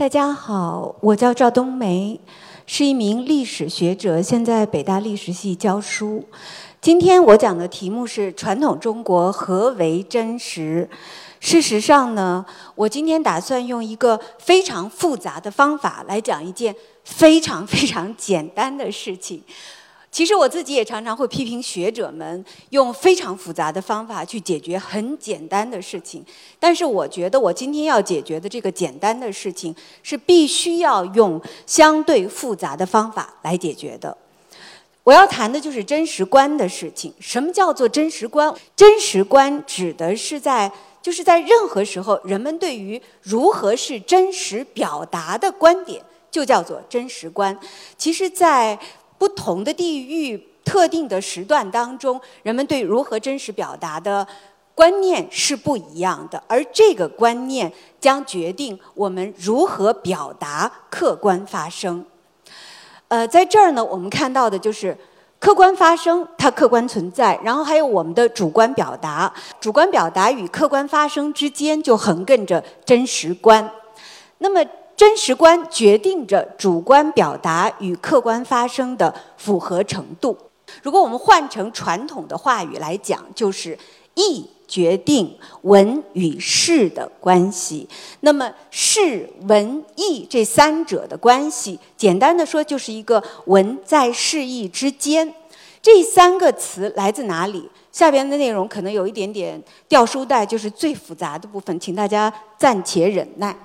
大家好，我叫赵冬梅，是一名历史学者，现在北大历史系教书。今天我讲的题目是传统中国何为真实。事实上呢，我今天打算用一个非常复杂的方法来讲一件非常非常简单的事情。其实我自己也常常会批评学者们用非常复杂的方法去解决很简单的事情，但是我觉得我今天要解决的这个简单的事情是必须要用相对复杂的方法来解决的。我要谈的就是真实观的事情。什么叫做真实观？真实观指的是在就是在任何时候，人们对于如何是真实表达的观点，就叫做真实观。其实，在不同的地域、特定的时段当中，人们对如何真实表达的观念是不一样的，而这个观念将决定我们如何表达客观发生。呃，在这儿呢，我们看到的就是客观发生，它客观存在，然后还有我们的主观表达，主观表达与客观发生之间就横亘着真实观。那么。真实观决定着主观表达与客观发生的符合程度。如果我们换成传统的话语来讲，就是意决定文与事的关系。那么事、文、意这三者的关系，简单的说就是一个文在事意之间。这三个词来自哪里？下边的内容可能有一点点掉书袋，就是最复杂的部分，请大家暂且忍耐。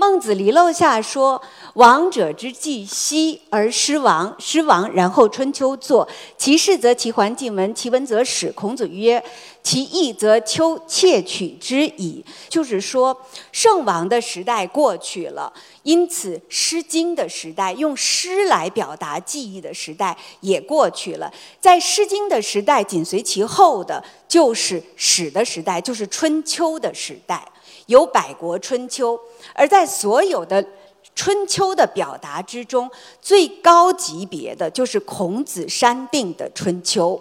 孟子离娄下说：“王者之计，息而失亡。失亡，然后春秋作。其事则其还晋文，其文则始。孔子曰：其义则丘窃取之矣。就是说，圣王的时代过去了，因此《诗经》的时代，用诗来表达记忆的时代也过去了。在《诗经》的时代，紧随其后的就是史的时代，就是春秋的时代。”有百国春秋，而在所有的春秋的表达之中，最高级别的就是孔子删定的春秋。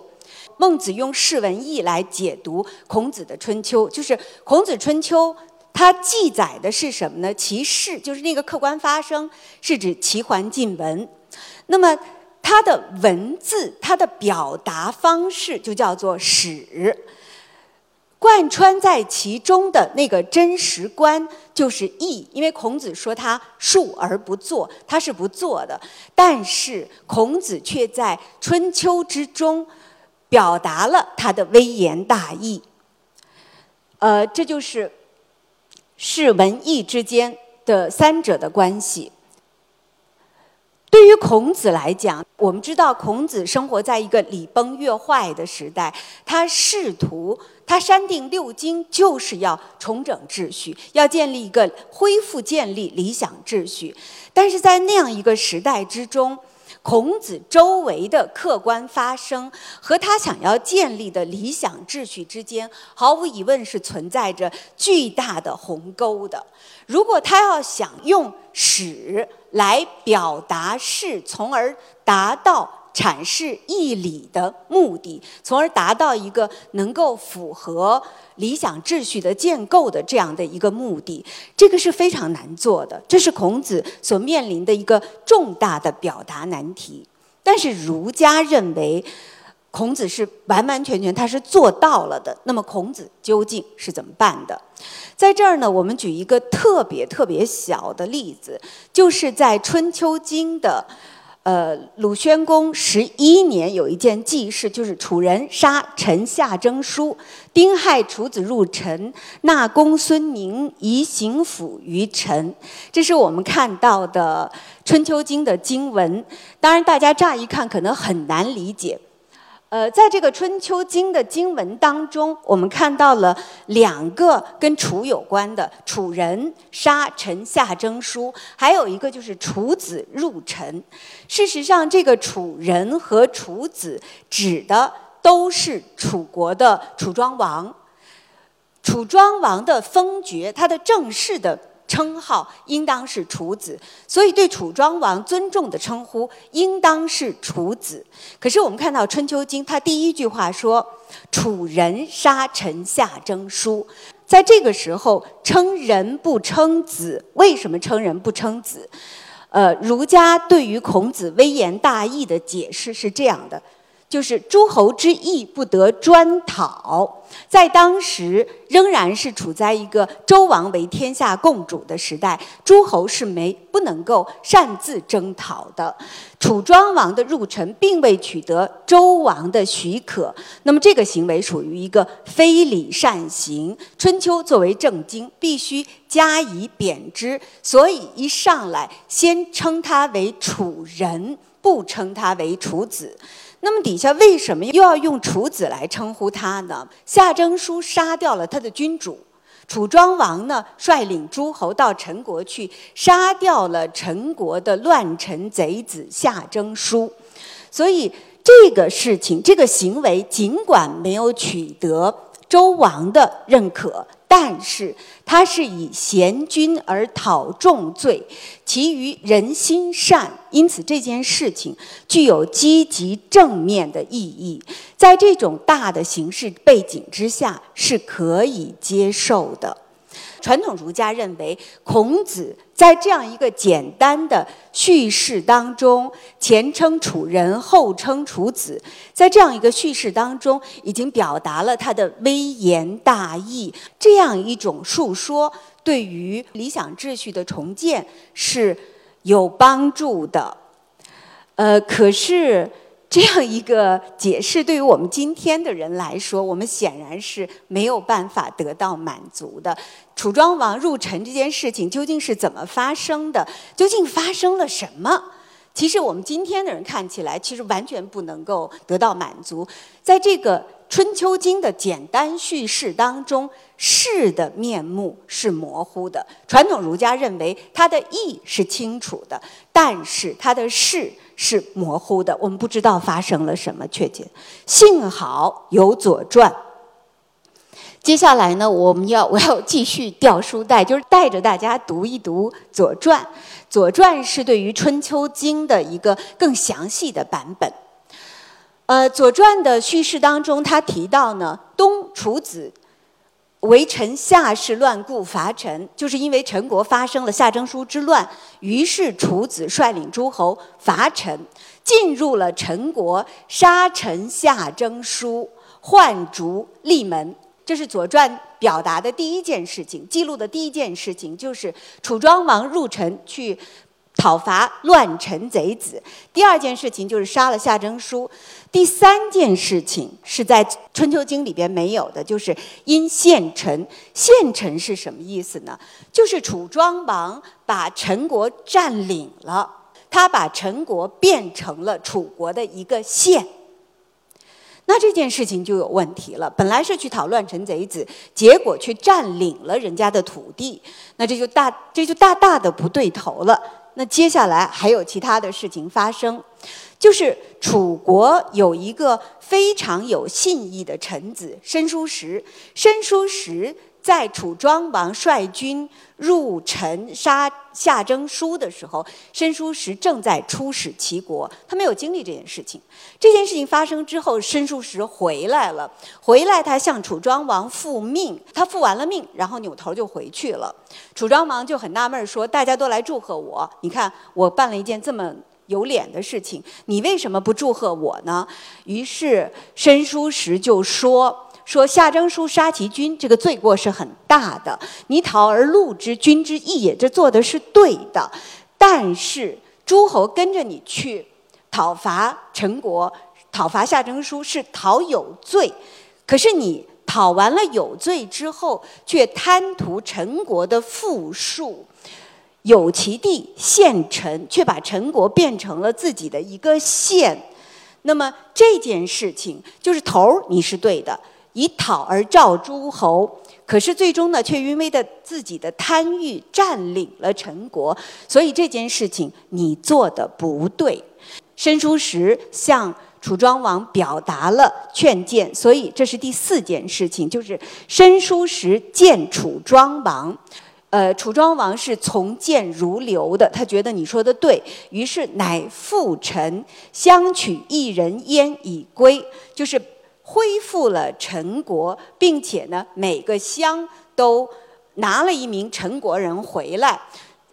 孟子用释文义来解读孔子的春秋，就是孔子春秋，它记载的是什么呢？其事就是那个客观发生，是指齐桓晋文。那么它的文字，它的表达方式就叫做史。贯穿在其中的那个真实观就是义，因为孔子说他述而不作，他是不做的。但是孔子却在春秋之中表达了他的微言大义。呃，这就是是文义之间的三者的关系。对于孔子来讲，我们知道孔子生活在一个礼崩乐坏的时代，他试图他删定六经，就是要重整秩序，要建立一个恢复建立理想秩序。但是在那样一个时代之中，孔子周围的客观发生和他想要建立的理想秩序之间，毫无疑问是存在着巨大的鸿沟的。如果他要想用史来表达是，从而达到阐释义理的目的，从而达到一个能够符合理想秩序的建构的这样的一个目的，这个是非常难做的。这是孔子所面临的一个重大的表达难题。但是儒家认为，孔子是完完全全他是做到了的。那么孔子究竟是怎么办的？在这儿呢，我们举一个特别特别小的例子，就是在《春秋经》的，呃，鲁宣公十一年有一件记事，就是楚人杀陈夏征书，丁亥楚子入陈，纳公孙宁移行府于陈。这是我们看到的《春秋经》的经文。当然，大家乍一看可能很难理解。呃，在这个《春秋经》的经文当中，我们看到了两个跟楚有关的：楚人杀陈夏征舒，还有一个就是楚子入陈。事实上，这个楚人和楚子指的都是楚国的楚庄王。楚庄王的封爵，他的正式的。称号应当是楚子，所以对楚庄王尊重的称呼应当是楚子。可是我们看到《春秋经》，它第一句话说：“楚人杀陈夏征舒。”在这个时候称人不称子，为什么称人不称子？呃，儒家对于孔子微言大义的解释是这样的。就是诸侯之义不得专讨，在当时仍然是处在一个周王为天下共主的时代，诸侯是没不能够擅自征讨的。楚庄王的入城并未取得周王的许可，那么这个行为属于一个非礼善行。春秋作为正经，必须加以贬之，所以一上来先称他为楚人，不称他为楚子。那么底下为什么又要用楚子来称呼他呢？夏征舒杀掉了他的君主，楚庄王呢率领诸侯到陈国去，杀掉了陈国的乱臣贼子夏征舒，所以这个事情、这个行为尽管没有取得周王的认可。但是他是以贤君而讨重罪，其余人心善，因此这件事情具有积极正面的意义，在这种大的形势背景之下是可以接受的。传统儒家认为，孔子在这样一个简单的叙事当中，前称楚人，后称楚子，在这样一个叙事当中，已经表达了他的微言大义。这样一种述说，对于理想秩序的重建是有帮助的。呃，可是。这样一个解释，对于我们今天的人来说，我们显然是没有办法得到满足的。楚庄王入陈这件事情究竟是怎么发生的？究竟发生了什么？其实我们今天的人看起来，其实完全不能够得到满足。在这个《春秋经》的简单叙事当中，事的面目是模糊的。传统儒家认为它的义是清楚的，但是它的事。是模糊的，我们不知道发生了什么确切。幸好有《左传》。接下来呢，我们要 我要继续掉书袋，就是带着大家读一读《左传》。《左传》是对于《春秋经》的一个更详细的版本。呃，《左传》的叙事当中，他提到呢，东楚子。为臣夏氏乱故伐陈，就是因为陈国发生了夏征舒之乱，于是楚子率领诸侯伐陈，进入了陈国，杀陈夏征舒，换逐立门。这是《左传》表达的第一件事情，记录的第一件事情，就是楚庄王入陈去。讨伐乱臣贼子，第二件事情就是杀了夏征舒，第三件事情是在《春秋经》里边没有的，就是因献臣。献臣是什么意思呢？就是楚庄王把陈国占领了，他把陈国变成了楚国的一个县。那这件事情就有问题了。本来是去讨乱臣贼子，结果却占领了人家的土地，那这就大这就大大的不对头了。那接下来还有其他的事情发生，就是楚国有一个非常有信义的臣子申叔时，申叔时在楚庄王率军入陈杀夏征舒的时候，申叔时正在出使齐国，他没有经历这件事情。这件事情发生之后，申叔时回来了，回来他向楚庄王复命，他复完了命，然后扭头就回去了。楚庄王就很纳闷说：“大家都来祝贺我，你看我办了一件这么有脸的事情，你为什么不祝贺我呢？”于是申叔时就说。说夏征舒杀其君，这个罪过是很大的。你讨而戮之，君之义也，这做的是对的。但是诸侯跟着你去讨伐陈国，讨伐夏征舒是讨有罪。可是你讨完了有罪之后，却贪图陈国的富庶，有其地献陈，却把陈国变成了自己的一个县。那么这件事情就是头儿，你是对的。以讨而召诸侯，可是最终呢，却因为的自己的贪欲占领了陈国，所以这件事情你做的不对。申叔时向楚庄王表达了劝谏，所以这是第四件事情，就是申叔时见楚庄王，呃，楚庄王是从谏如流的，他觉得你说的对于是，乃复陈，相取一人焉以归，就是。恢复了陈国，并且呢，每个乡都拿了一名陈国人回来，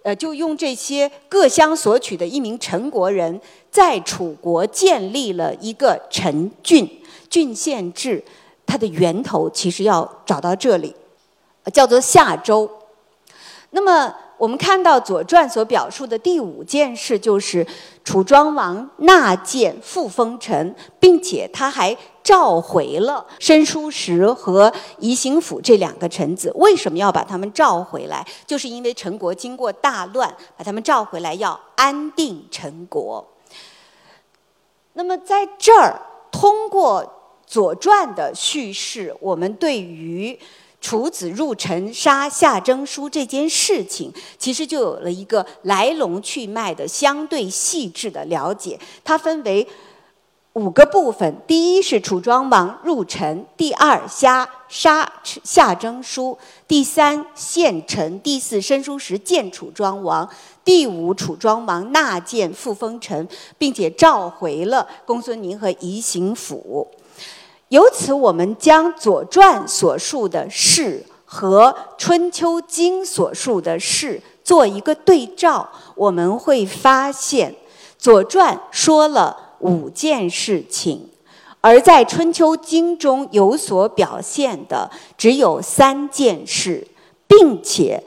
呃，就用这些各乡索取的一名陈国人，在楚国建立了一个陈郡，郡县制，它的源头其实要找到这里，叫做夏州。那么。我们看到《左传》所表述的第五件事，就是楚庄王纳谏复封臣，并且他还召回了申叔时和宜行府这两个臣子。为什么要把他们召回来？就是因为陈国经过大乱，把他们召回来要安定陈国。那么在这儿，通过《左传》的叙事，我们对于。楚子入陈杀夏征舒这件事情，其实就有了一个来龙去脉的相对细致的了解。它分为五个部分：第一是楚庄王入陈；第二杀杀夏征舒；第三献陈；第四申叔时见楚庄王；第五楚庄王纳谏复封陈，并且召回了公孙宁和宜行府。由此，我们将《左传》所述的事和《春秋经》所述的事做一个对照，我们会发现，《左传》说了五件事情，而在《春秋经》中有所表现的只有三件事，并且。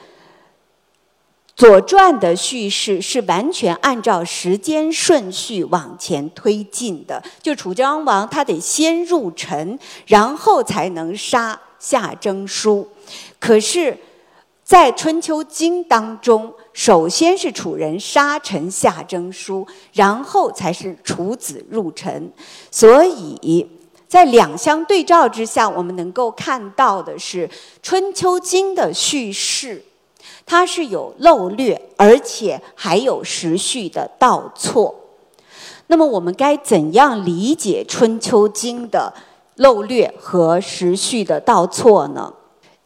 《左传》的叙事是完全按照时间顺序往前推进的，就楚庄王他得先入城，然后才能杀夏征舒。可是，在《春秋经》当中，首先是楚人杀臣下征舒，然后才是楚子入陈。所以在两相对照之下，我们能够看到的是《春秋经》的叙事。它是有漏略，而且还有时序的倒错。那么，我们该怎样理解《春秋经》的漏略和时序的倒错呢？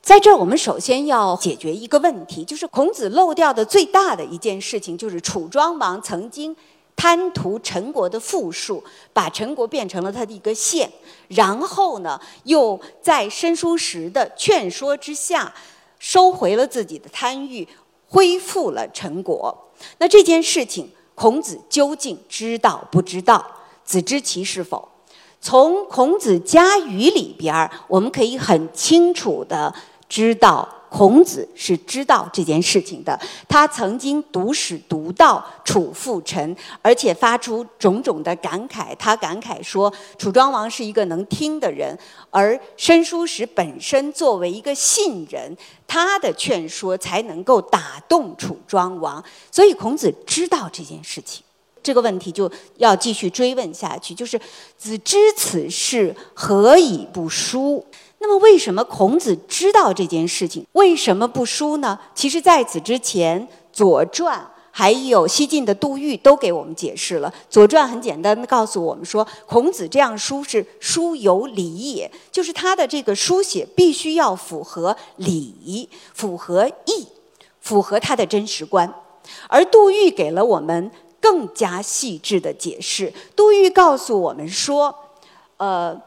在这儿，我们首先要解决一个问题，就是孔子漏掉的最大的一件事情，就是楚庄王曾经贪图陈国的富庶，把陈国变成了他的一个县，然后呢，又在申叔时的劝说之下。收回了自己的贪欲，恢复了陈国。那这件事情，孔子究竟知道不知道？子知其是否？从孔子家语里边儿，我们可以很清楚的知道。孔子是知道这件事情的，他曾经读史读到楚父臣，而且发出种种的感慨。他感慨说，楚庄王是一个能听的人，而申叔时本身作为一个信人，他的劝说才能够打动楚庄王。所以孔子知道这件事情，这个问题就要继续追问下去，就是子知此事，何以不书？那么，为什么孔子知道这件事情？为什么不书呢？其实，在此之前，《左传》还有西晋的杜预都给我们解释了。《左传》很简单的告诉我们说，孔子这样书是书有礼也，就是他的这个书写必须要符合礼、符合义、符合他的真实观。而杜预给了我们更加细致的解释。杜预告诉我们说，呃。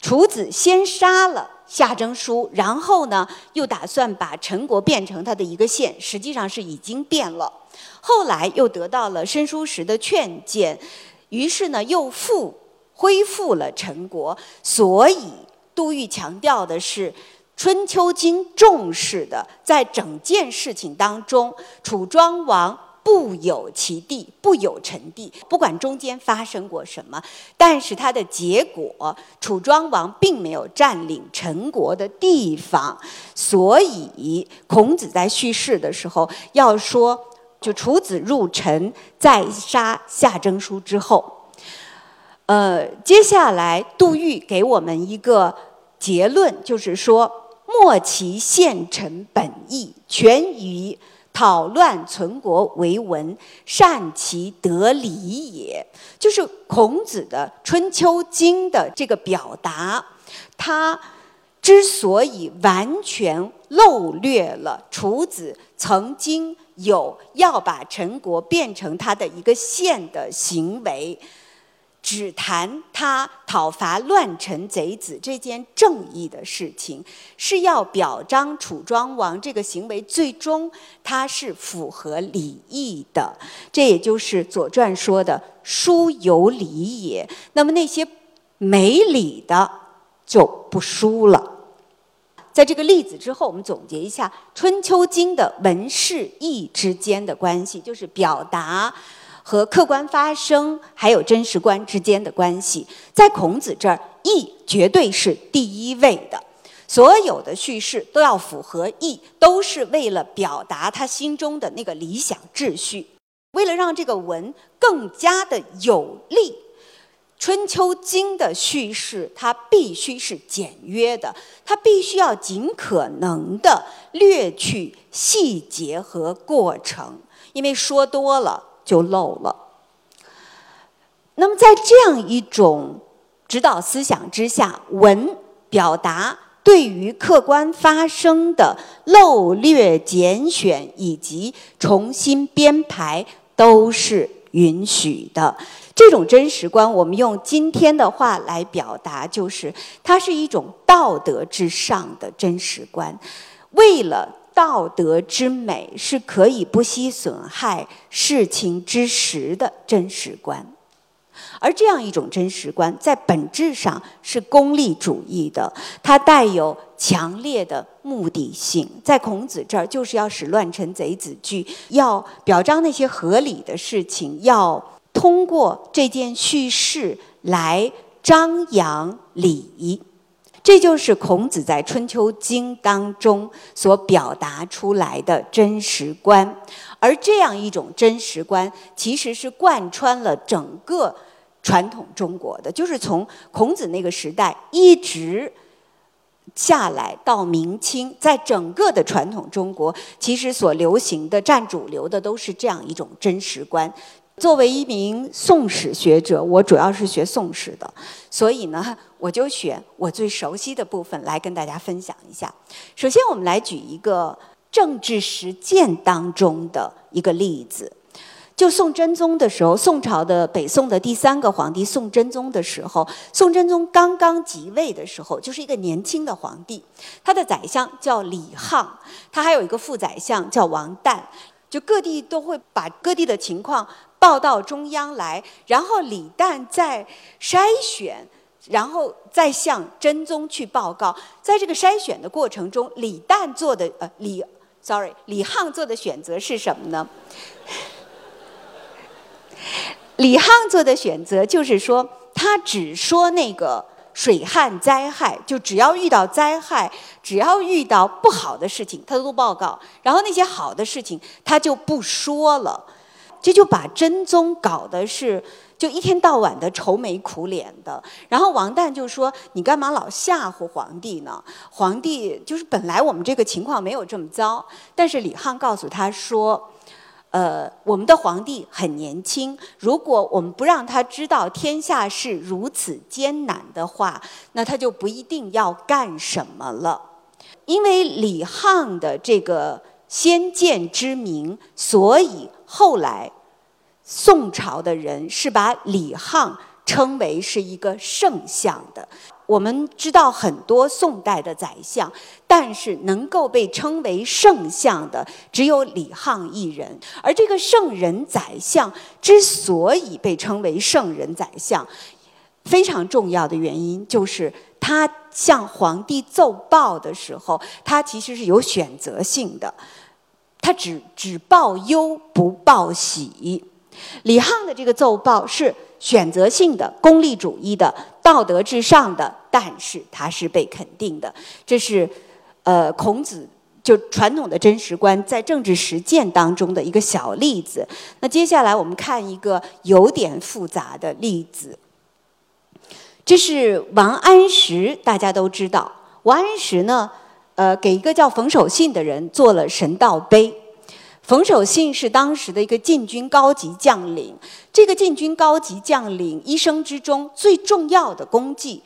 楚子先杀了夏征舒，然后呢，又打算把陈国变成他的一个县，实际上是已经变了。后来又得到了申叔时的劝谏，于是呢，又复恢复了陈国。所以杜预强调的是，《春秋经》重视的，在整件事情当中，楚庄王。不有其地，不有陈地。不管中间发生过什么，但是它的结果，楚庄王并没有占领陈国的地方。所以，孔子在叙事的时候要说，就楚子入陈，在杀夏征舒之后，呃，接下来杜预给我们一个结论，就是说，莫其献臣本意，全于。讨乱存国为文，善其得理也。就是孔子的《春秋经》的这个表达，他之所以完全漏略了楚子曾经有要把陈国变成他的一个县的行为，只谈他讨伐乱臣贼子这件正义的事情，是要表彰楚庄王这个行为最终他是符合礼义的。这也就是《左传》说的“书有礼也”。那么那些没礼的就不书了。在这个例子之后，我们总结一下《春秋经》的文事义之间的关系，就是表达。和客观发生还有真实观之间的关系，在孔子这儿，义绝对是第一位的。所有的叙事都要符合义，都是为了表达他心中的那个理想秩序。为了让这个文更加的有力，《春秋经》的叙事它必须是简约的，它必须要尽可能的略去细节和过程，因为说多了。就漏了。那么，在这样一种指导思想之下，文表达对于客观发生的漏略拣选以及重新编排都是允许的。这种真实观，我们用今天的话来表达，就是它是一种道德之上的真实观，为了。道德之美是可以不惜损害事情之实的真实观，而这样一种真实观在本质上是功利主义的，它带有强烈的目的性。在孔子这儿，就是要使乱臣贼子惧，要表彰那些合理的事情，要通过这件叙事来张扬礼仪。这就是孔子在《春秋经》当中所表达出来的真实观，而这样一种真实观，其实是贯穿了整个传统中国的，就是从孔子那个时代一直下来到明清，在整个的传统中国，其实所流行的、占主流的都是这样一种真实观。作为一名宋史学者，我主要是学宋史的，所以呢，我就选我最熟悉的部分来跟大家分享一下。首先，我们来举一个政治实践当中的一个例子。就宋真宗的时候，宋朝的北宋的第三个皇帝宋真宗的时候，宋真宗刚刚即位的时候，就是一个年轻的皇帝，他的宰相叫李沆，他还有一个副宰相叫王旦，就各地都会把各地的情况。报到中央来，然后李旦再筛选，然后再向真宗去报告。在这个筛选的过程中，李旦做的呃李，sorry，李沆做的选择是什么呢？李沆做的选择就是说，他只说那个水旱灾害，就只要遇到灾害，只要遇到不好的事情，他都报告。然后那些好的事情，他就不说了。这就把真宗搞的是，就一天到晚的愁眉苦脸的。然后王旦就说：“你干嘛老吓唬皇帝呢？皇帝就是本来我们这个情况没有这么糟，但是李沆告诉他说，呃，我们的皇帝很年轻，如果我们不让他知道天下是如此艰难的话，那他就不一定要干什么了。因为李沆的这个先见之明，所以。”后来，宋朝的人是把李沆称为是一个圣相的。我们知道很多宋代的宰相，但是能够被称为圣相的只有李沆一人。而这个圣人宰相之所以被称为圣人宰相，非常重要的原因就是他向皇帝奏报的时候，他其实是有选择性的。他只只报忧不报喜，李沆的这个奏报是选择性的、功利主义的、道德至上的，但是他是被肯定的。这是，呃，孔子就传统的真实观在政治实践当中的一个小例子。那接下来我们看一个有点复杂的例子，这是王安石，大家都知道，王安石呢。呃，给一个叫冯守信的人做了神道碑。冯守信是当时的一个禁军高级将领。这个禁军高级将领一生之中最重要的功绩，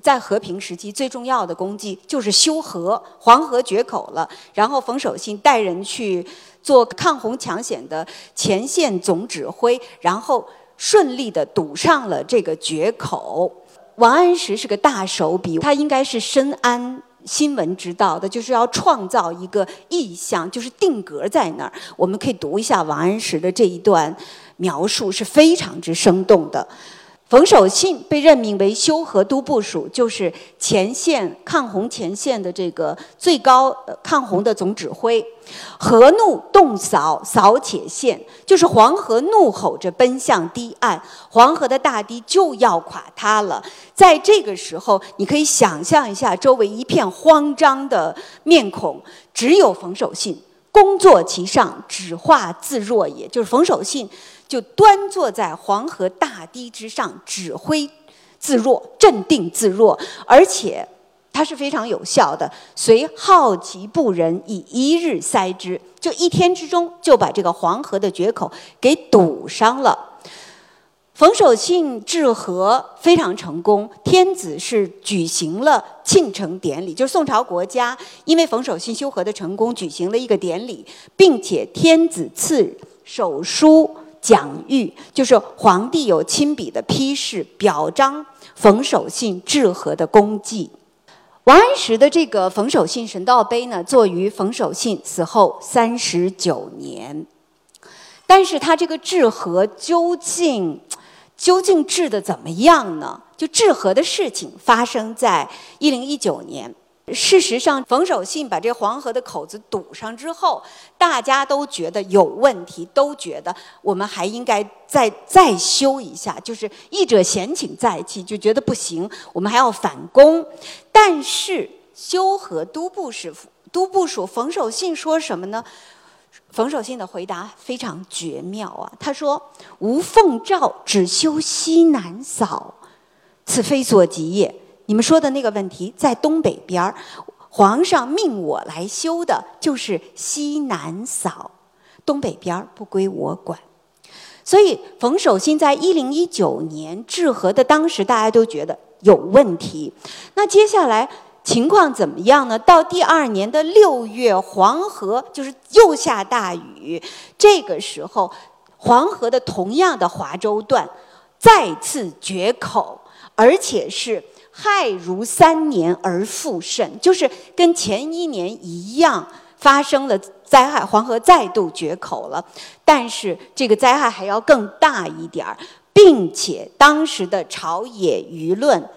在和平时期最重要的功绩就是修河，黄河决口了。然后冯守信带人去做抗洪抢险的前线总指挥，然后顺利的堵上了这个决口。王安石是个大手笔，他应该是深谙新闻知道的，就是要创造一个意象，就是定格在那儿。我们可以读一下王安石的这一段描述，是非常之生动的。冯守信被任命为修河都部署，就是前线抗洪前线的这个最高抗洪的总指挥。河怒动扫，扫且现，就是黄河怒吼着奔向堤岸，黄河的大堤就要垮塌了。在这个时候，你可以想象一下，周围一片慌张的面孔，只有冯守信工作其上，只画自若也，就是冯守信。就端坐在黄河大堤之上，指挥自若，镇定自若，而且他是非常有效的。随好奇部人以一日塞之，就一天之中就把这个黄河的决口给堵上了。冯守信治河非常成功，天子是举行了庆成典礼，就是宋朝国家因为冯守信修河的成功举行了一个典礼，并且天子赐手书。奖谕就是皇帝有亲笔的批示，表彰冯守信治河的功绩。王安石的这个《冯守信神道碑》呢，作于冯守信死后三十九年，但是他这个治河究竟究竟治的怎么样呢？就治河的事情发生在一零一九年。事实上，冯守信把这黄河的口子堵上之后，大家都觉得有问题，都觉得我们还应该再再修一下。就是一者贤请再起，就觉得不行，我们还要反攻。但是修河都部署都部署冯守信说什么呢？冯守信的回答非常绝妙啊！他说：“吾奉诏只修西南扫，此非所及也。”你们说的那个问题在东北边儿，皇上命我来修的就是西南扫，东北边儿不归我管。所以冯守信在一零一九年治河的当时，大家都觉得有问题。那接下来情况怎么样呢？到第二年的六月，黄河就是又下大雨，这个时候黄河的同样的华州段再次决口，而且是。害如三年而复甚，就是跟前一年一样发生了灾害，黄河再度决口了。但是这个灾害还要更大一点儿，并且当时的朝野舆论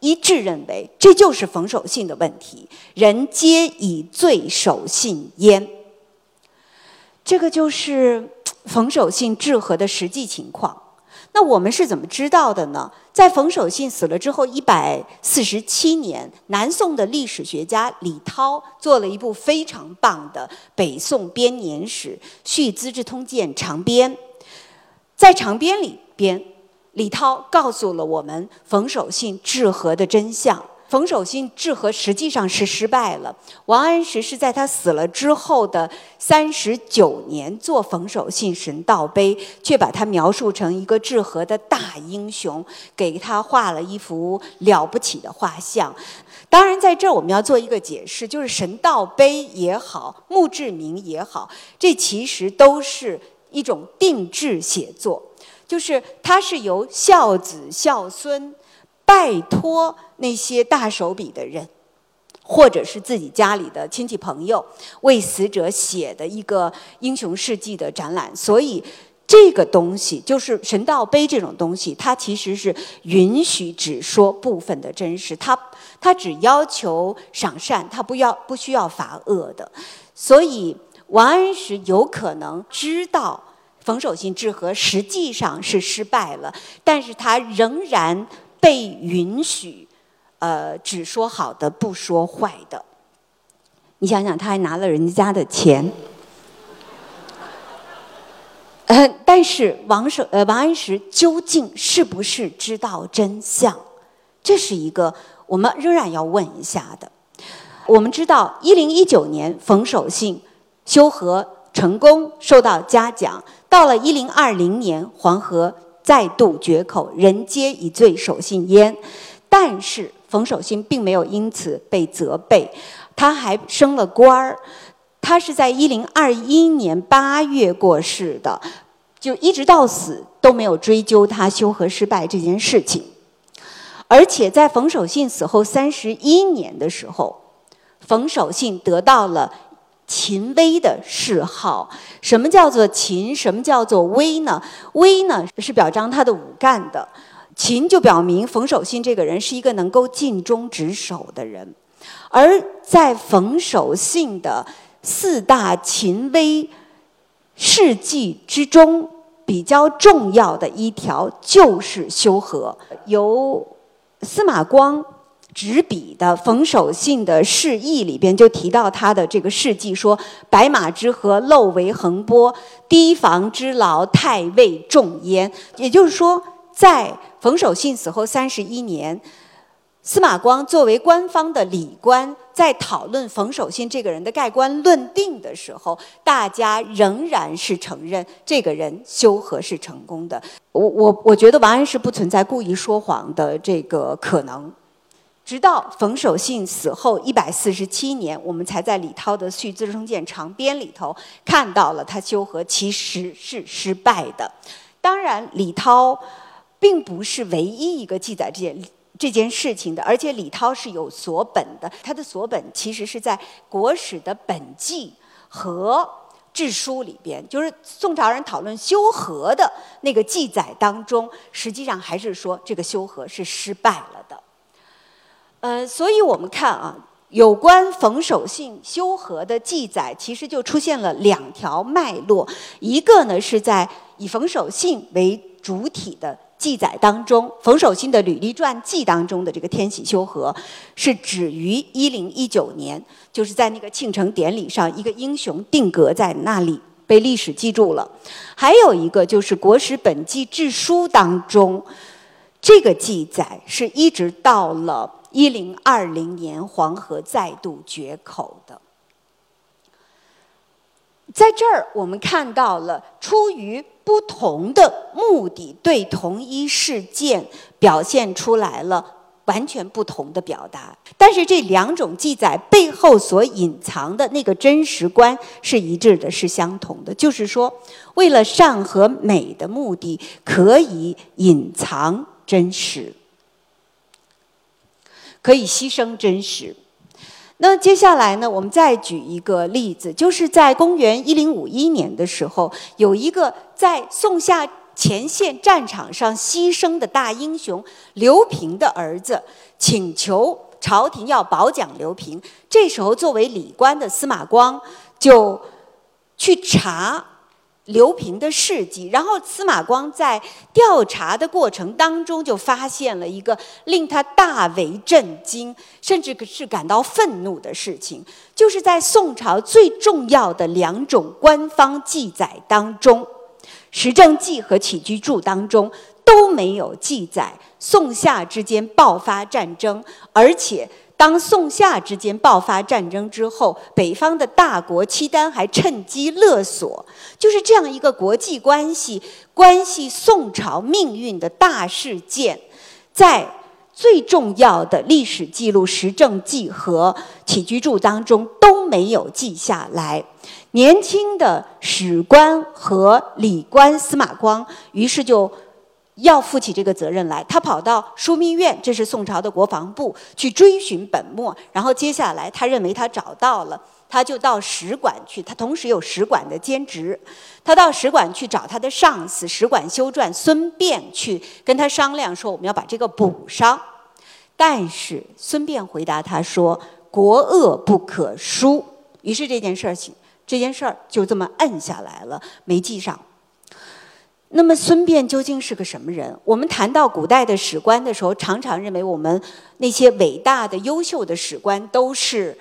一致认为，这就是冯守信的问题，人皆以罪守信焉。这个就是冯守信治河的实际情况。那我们是怎么知道的呢？在冯守信死了之后一百四十七年，南宋的历史学家李涛做了一部非常棒的北宋编年史《续资治通鉴长编》。在长编里边，李涛告诉了我们冯守信治河的真相。冯守信治河实际上是失败了。王安石是在他死了之后的三十九年做冯守信神道碑，却把他描述成一个治河的大英雄，给他画了一幅了不起的画像。当然，在这儿我们要做一个解释，就是神道碑也好，墓志铭也好，这其实都是一种定制写作，就是它是由孝子孝孙。拜托那些大手笔的人，或者是自己家里的亲戚朋友，为死者写的一个英雄事迹的展览。所以，这个东西就是神道碑这种东西，它其实是允许只说部分的真实，它它只要求赏善，它不要不需要罚恶的。所以，王安石有可能知道冯守信治河实际上是失败了，但是他仍然。被允许，呃，只说好的，不说坏的。你想想，他还拿了人家的钱。呃，但是王守呃王安石究竟是不是知道真相？这是一个我们仍然要问一下的。我们知道，一零一九年冯守信修河成功，受到嘉奖。到了一零二零年，黄河。再度绝口，人皆以罪守信焉。但是冯守信并没有因此被责备，他还升了官儿。他是在一零二一年八月过世的，就一直到死都没有追究他修和失败这件事情。而且在冯守信死后三十一年的时候，冯守信得到了秦威的谥号。什么叫做秦？什么叫做威呢？威呢是表彰他的武干的，秦就表明冯守信这个人是一个能够尽忠职守的人。而在冯守信的四大秦威事迹之中，比较重要的一条就是修和，由。司马光执笔的冯守信的释义里边就提到他的这个事迹，说白马之河漏为横波，堤防之劳太尉重焉。也就是说，在冯守信死后三十一年，司马光作为官方的礼官，在讨论冯守信这个人的盖棺论定的时候，大家仍然是承认这个人修和是成功的。我我我觉得王安石不存在故意说谎的这个可能，直到冯守信死后一百四十七年，我们才在李涛的《续资生谏长编》里头看到了他修和其实是失败的。当然，李涛并不是唯一一个记载这件这件事情的，而且李涛是有所本的，他的所本其实是在《国史》的本纪和。志书里边，就是宋朝人讨论修和的那个记载当中，实际上还是说这个修和是失败了。呃，所以我们看啊，有关冯守信修和的记载，其实就出现了两条脉络，一个呢是在以冯守信为主体的。记载当中，冯守信的履历传记当中的这个天喜修和，是止于一零一九年，就是在那个庆城典礼上，一个英雄定格在那里，被历史记住了。还有一个就是《国史本纪志书》当中，这个记载是一直到了一零二零年黄河再度决口的。在这儿，我们看到了出于。不同的目的对同一事件表现出来了完全不同的表达，但是这两种记载背后所隐藏的那个真实观是一致的，是相同的。就是说，为了善和美的目的，可以隐藏真实，可以牺牲真实。那接下来呢？我们再举一个例子，就是在公元一零五一年的时候，有一个在宋夏前线战场上牺牲的大英雄刘平的儿子，请求朝廷要褒奖刘平。这时候，作为礼官的司马光就去查。刘平的事迹，然后司马光在调查的过程当中就发现了一个令他大为震惊，甚至是感到愤怒的事情，就是在宋朝最重要的两种官方记载当中，《时政记》和《起居注》当中都没有记载宋夏之间爆发战争，而且。当宋夏之间爆发战争之后，北方的大国契丹还趁机勒索，就是这样一个国际关系关系宋朝命运的大事件，在最重要的历史记录《时政记》和《起居注》当中都没有记下来。年轻的史官和礼官司马光，于是就。要负起这个责任来，他跑到枢密院，这是宋朝的国防部，去追寻本末。然后接下来，他认为他找到了，他就到使馆去。他同时有使馆的兼职，他到使馆去找他的上司使馆修撰孙膑去跟他商量说，我们要把这个补上。但是孙膑回答他说：“国恶不可疏。”于是这件事情，这件事儿就这么摁下来了，没记上。那么孙膑究竟是个什么人？我们谈到古代的史官的时候，常常认为我们那些伟大的、优秀的史官都是，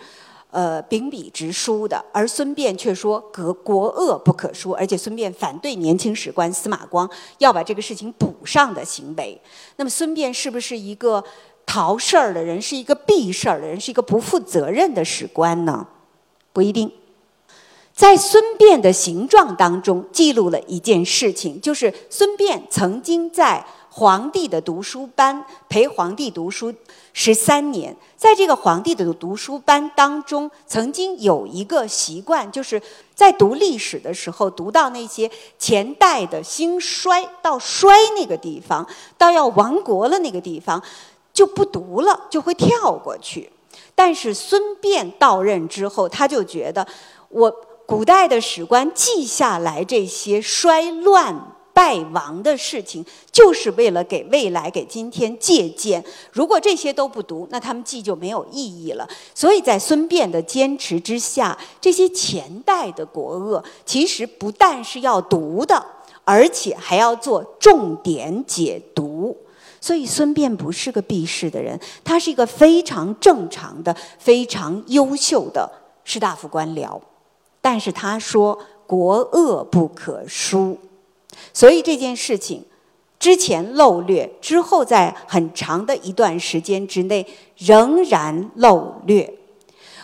呃，秉笔直书的，而孙膑却说“国国恶不可书”，而且孙膑反对年轻史官司马光要把这个事情补上的行为。那么孙膑是不是一个逃事儿的人？是一个避事儿的人？是一个不负责任的史官呢？不一定。在孙膑的形状当中记录了一件事情，就是孙膑曾经在皇帝的读书班，陪皇帝读书十三年。在这个皇帝的读书班当中，曾经有一个习惯，就是在读历史的时候，读到那些前代的兴衰到衰那个地方，到要亡国了那个地方，就不读了，就会跳过去。但是孙膑到任之后，他就觉得，我古代的史官记下来这些衰乱败亡的事情，就是为了给未来、给今天借鉴。如果这些都不读，那他们记就没有意义了。所以在孙膑的坚持之下，这些前代的国恶，其实不但是要读的，而且还要做重点解读。所以孙膑不是个避世的人，他是一个非常正常的、非常优秀的士大夫官僚。但是他说国恶不可疏，所以这件事情之前漏略，之后在很长的一段时间之内仍然漏略。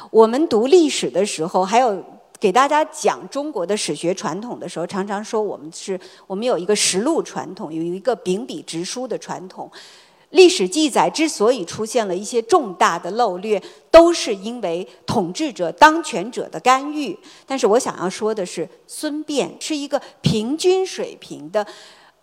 我们读历史的时候，还有。给大家讲中国的史学传统的时候，常常说我们是我们有一个实录传统，有一个秉笔直书的传统。历史记载之所以出现了一些重大的漏略，都是因为统治者、当权者的干预。但是我想要说的是，孙膑是一个平均水平的，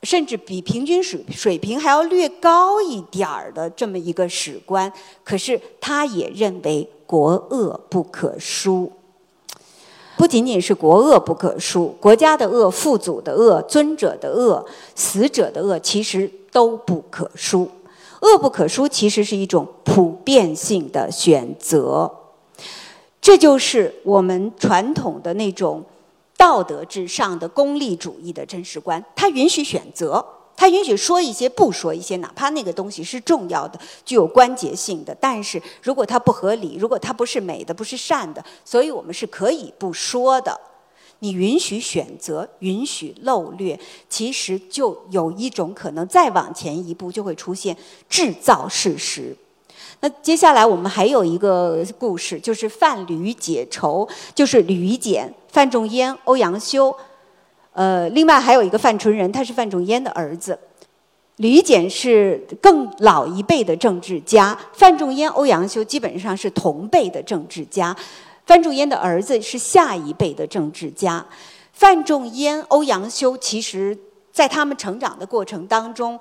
甚至比平均水水平还要略高一点儿的这么一个史官。可是他也认为国恶不可疏。不仅仅是国恶不可疏，国家的恶、父祖的恶、尊者的恶、死者的恶，其实都不可疏。恶不可疏，其实是一种普遍性的选择。这就是我们传统的那种道德至上的功利主义的真实观，它允许选择。它允许说一些，不说一些，哪怕那个东西是重要的、具有关节性的。但是如果它不合理，如果它不是美的、不是善的，所以我们是可以不说的。你允许选择，允许漏略，其实就有一种可能，再往前一步就会出现制造事实。那接下来我们还有一个故事，就是范吕解愁，就是吕简、范仲淹、欧阳修。呃，另外还有一个范纯仁，他是范仲淹的儿子。吕简是更老一辈的政治家，范仲淹、欧阳修基本上是同辈的政治家。范仲淹的儿子是下一辈的政治家。范仲淹、欧阳修其实，在他们成长的过程当中，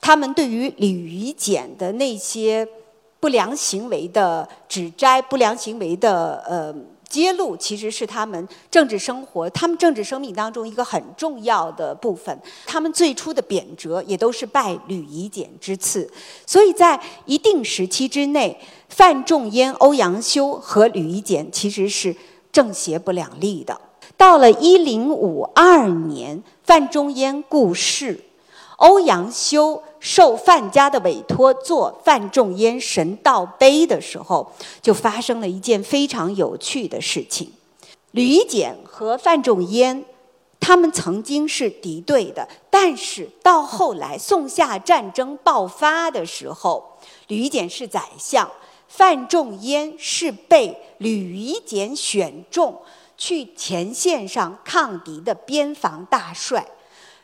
他们对于吕夷简的那些不良行为的指摘、不良行为的呃。揭露其实是他们政治生活、他们政治生命当中一个很重要的部分。他们最初的贬谪也都是拜吕夷简之赐，所以在一定时期之内，范仲淹、欧阳修和吕夷简其实是正邪不两立的。到了一零五二年，范仲淹故世。欧阳修受范家的委托做范仲淹神道碑的时候，就发生了一件非常有趣的事情。吕夷简和范仲淹，他们曾经是敌对的，但是到后来宋夏战争爆发的时候，吕夷简是宰相，范仲淹是被吕夷简选中去前线上抗敌的边防大帅。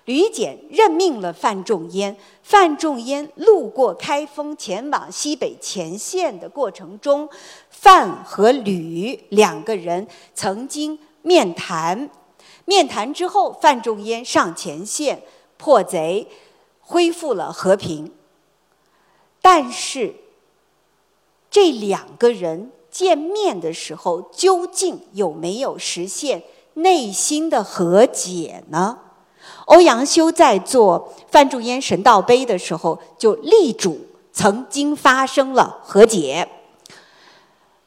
吕简任命了范仲淹。范仲淹路过开封，前往西北前线的过程中，范和吕两个人曾经面谈。面谈之后，范仲淹上前线破贼，恢复了和平。但是，这两个人见面的时候，究竟有没有实现内心的和解呢？欧阳修在做范仲淹神道碑的时候，就力主曾经发生了和解。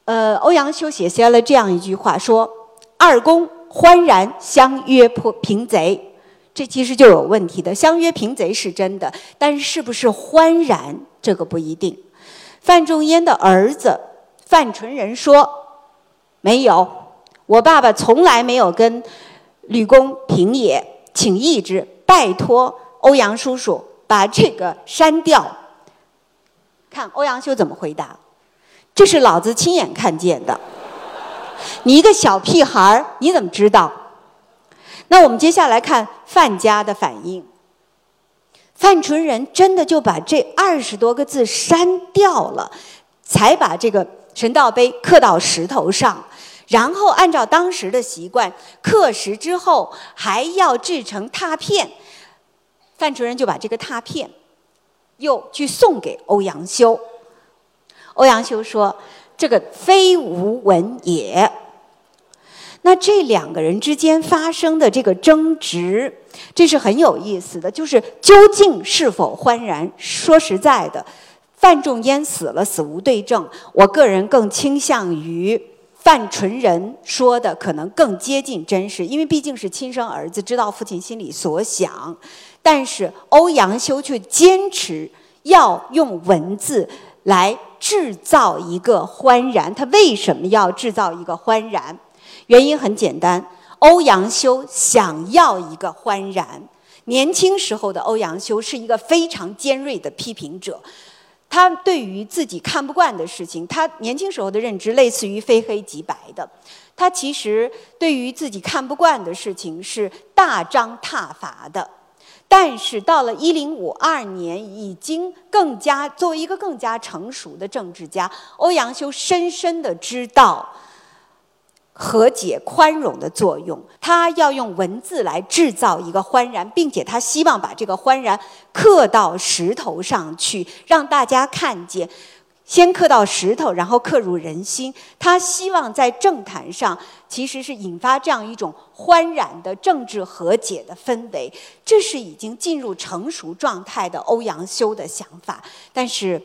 呃，欧阳修写下了这样一句话，说：“二公欢然相约破平贼。”这其实就有问题的。相约平贼是真的，但是是不是欢然，这个不一定。范仲淹的儿子范纯仁说：“没有，我爸爸从来没有跟吕公平也。”请义之，拜托欧阳叔叔把这个删掉。看欧阳修怎么回答？这是老子亲眼看见的。你一个小屁孩儿，你怎么知道？那我们接下来看范家的反应。范纯仁真的就把这二十多个字删掉了，才把这个神道碑刻到石头上，然后按照当时的习惯，刻石之后还要制成拓片。范纯仁就把这个拓片又去送给欧阳修。欧阳修说：“这个非吾文也。”那这两个人之间发生的这个争执，这是很有意思的。就是究竟是否欢然？说实在的，范仲淹死了，死无对证。我个人更倾向于范纯仁说的可能更接近真实，因为毕竟是亲生儿子，知道父亲心里所想。但是欧阳修却坚持要用文字来制造一个欢然。他为什么要制造一个欢然？原因很简单，欧阳修想要一个欢然。年轻时候的欧阳修是一个非常尖锐的批评者，他对于自己看不惯的事情，他年轻时候的认知类似于非黑即白的。他其实对于自己看不惯的事情是大张挞伐的。但是到了一零五二年，已经更加作为一个更加成熟的政治家，欧阳修深深的知道。和解、宽容的作用，他要用文字来制造一个欢然，并且他希望把这个欢然刻到石头上去，让大家看见。先刻到石头，然后刻入人心。他希望在政坛上，其实是引发这样一种欢然的政治和解的氛围。这是已经进入成熟状态的欧阳修的想法，但是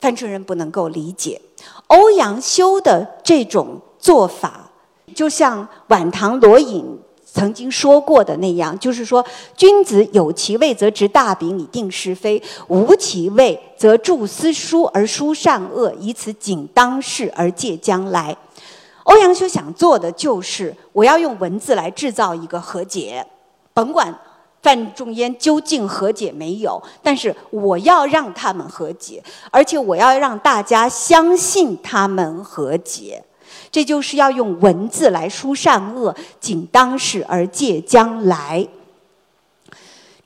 范纯仁不能够理解欧阳修的这种做法。就像晚唐罗隐曾经说过的那样，就是说，君子有其位则执大柄以定是非，无其位则著私书而书善恶，以此警当世而戒将来。欧阳修想做的就是，我要用文字来制造一个和解，甭管范仲淹究竟和解没有，但是我要让他们和解，而且我要让大家相信他们和解。这就是要用文字来书善恶，警当世而戒将来。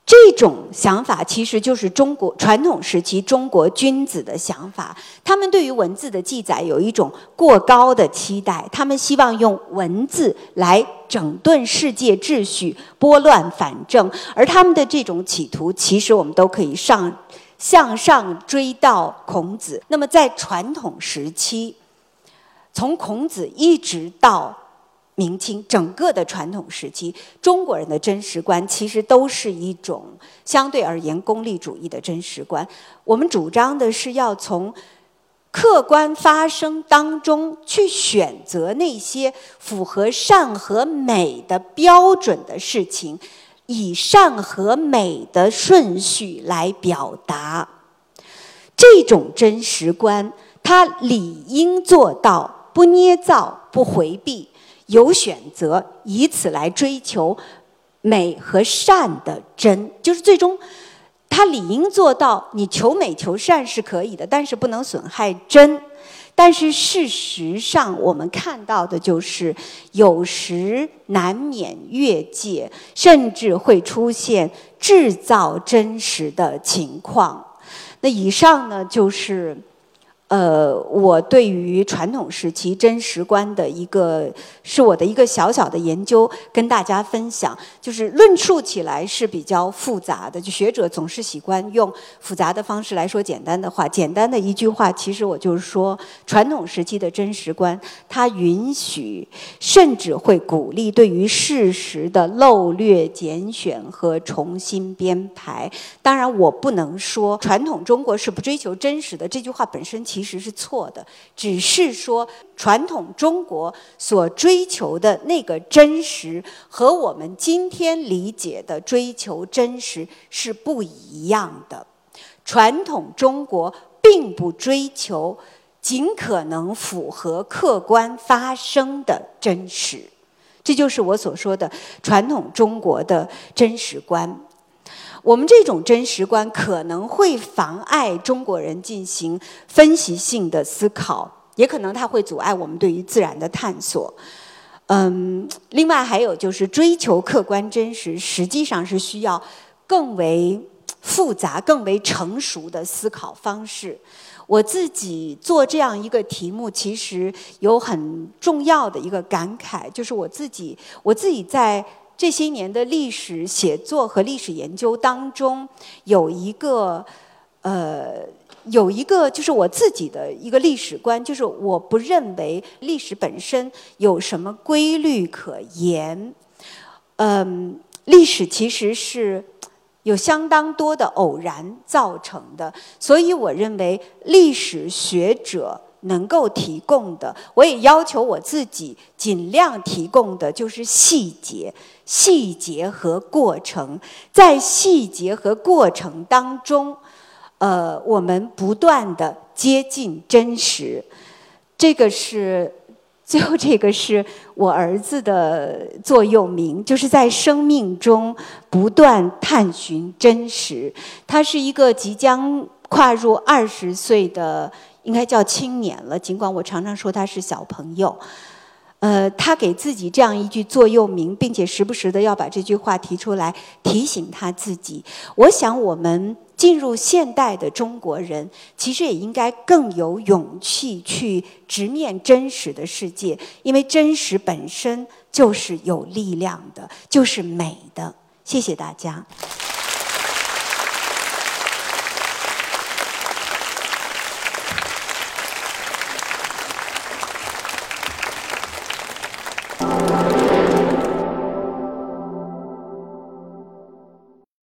这种想法其实就是中国传统时期中国君子的想法。他们对于文字的记载有一种过高的期待，他们希望用文字来整顿世界秩序、拨乱反正。而他们的这种企图，其实我们都可以上向上追到孔子。那么在传统时期。从孔子一直到明清，整个的传统时期，中国人的真实观其实都是一种相对而言功利主义的真实观。我们主张的是要从客观发生当中去选择那些符合善和美的标准的事情，以善和美的顺序来表达。这种真实观，它理应做到。不捏造，不回避，有选择，以此来追求美和善的真，就是最终，他理应做到。你求美求善是可以的，但是不能损害真。但是事实上，我们看到的就是，有时难免越界，甚至会出现制造真实的情况。那以上呢，就是。呃，我对于传统时期真实观的一个，是我的一个小小的研究，跟大家分享。就是论述起来是比较复杂的，就学者总是喜欢用复杂的方式来说简单的话。简单的一句话，其实我就是说，传统时期的真实观，它允许，甚至会鼓励对于事实的漏略、拣选和重新编排。当然，我不能说传统中国是不追求真实的。这句话本身其实是错的，只是说传统中国所追求的那个真实和我们今天理解的追求真实是不一样的。传统中国并不追求尽可能符合客观发生的真实，这就是我所说的传统中国的真实观。我们这种真实观可能会妨碍中国人进行分析性的思考，也可能它会阻碍我们对于自然的探索。嗯，另外还有就是追求客观真实，实际上是需要更为复杂、更为成熟的思考方式。我自己做这样一个题目，其实有很重要的一个感慨，就是我自己，我自己在这些年的历史写作和历史研究当中，有一个，呃，有一个就是我自己的一个历史观，就是我不认为历史本身有什么规律可言，嗯，历史其实是。有相当多的偶然造成的，所以我认为历史学者能够提供的，我也要求我自己尽量提供的就是细节、细节和过程，在细节和过程当中，呃，我们不断的接近真实，这个是。最后，这个是我儿子的座右铭，就是在生命中不断探寻真实。他是一个即将跨入二十岁的，应该叫青年了。尽管我常常说他是小朋友，呃，他给自己这样一句座右铭，并且时不时的要把这句话提出来提醒他自己。我想我们。进入现代的中国人，其实也应该更有勇气去直面真实的世界，因为真实本身就是有力量的，就是美的。谢谢大家。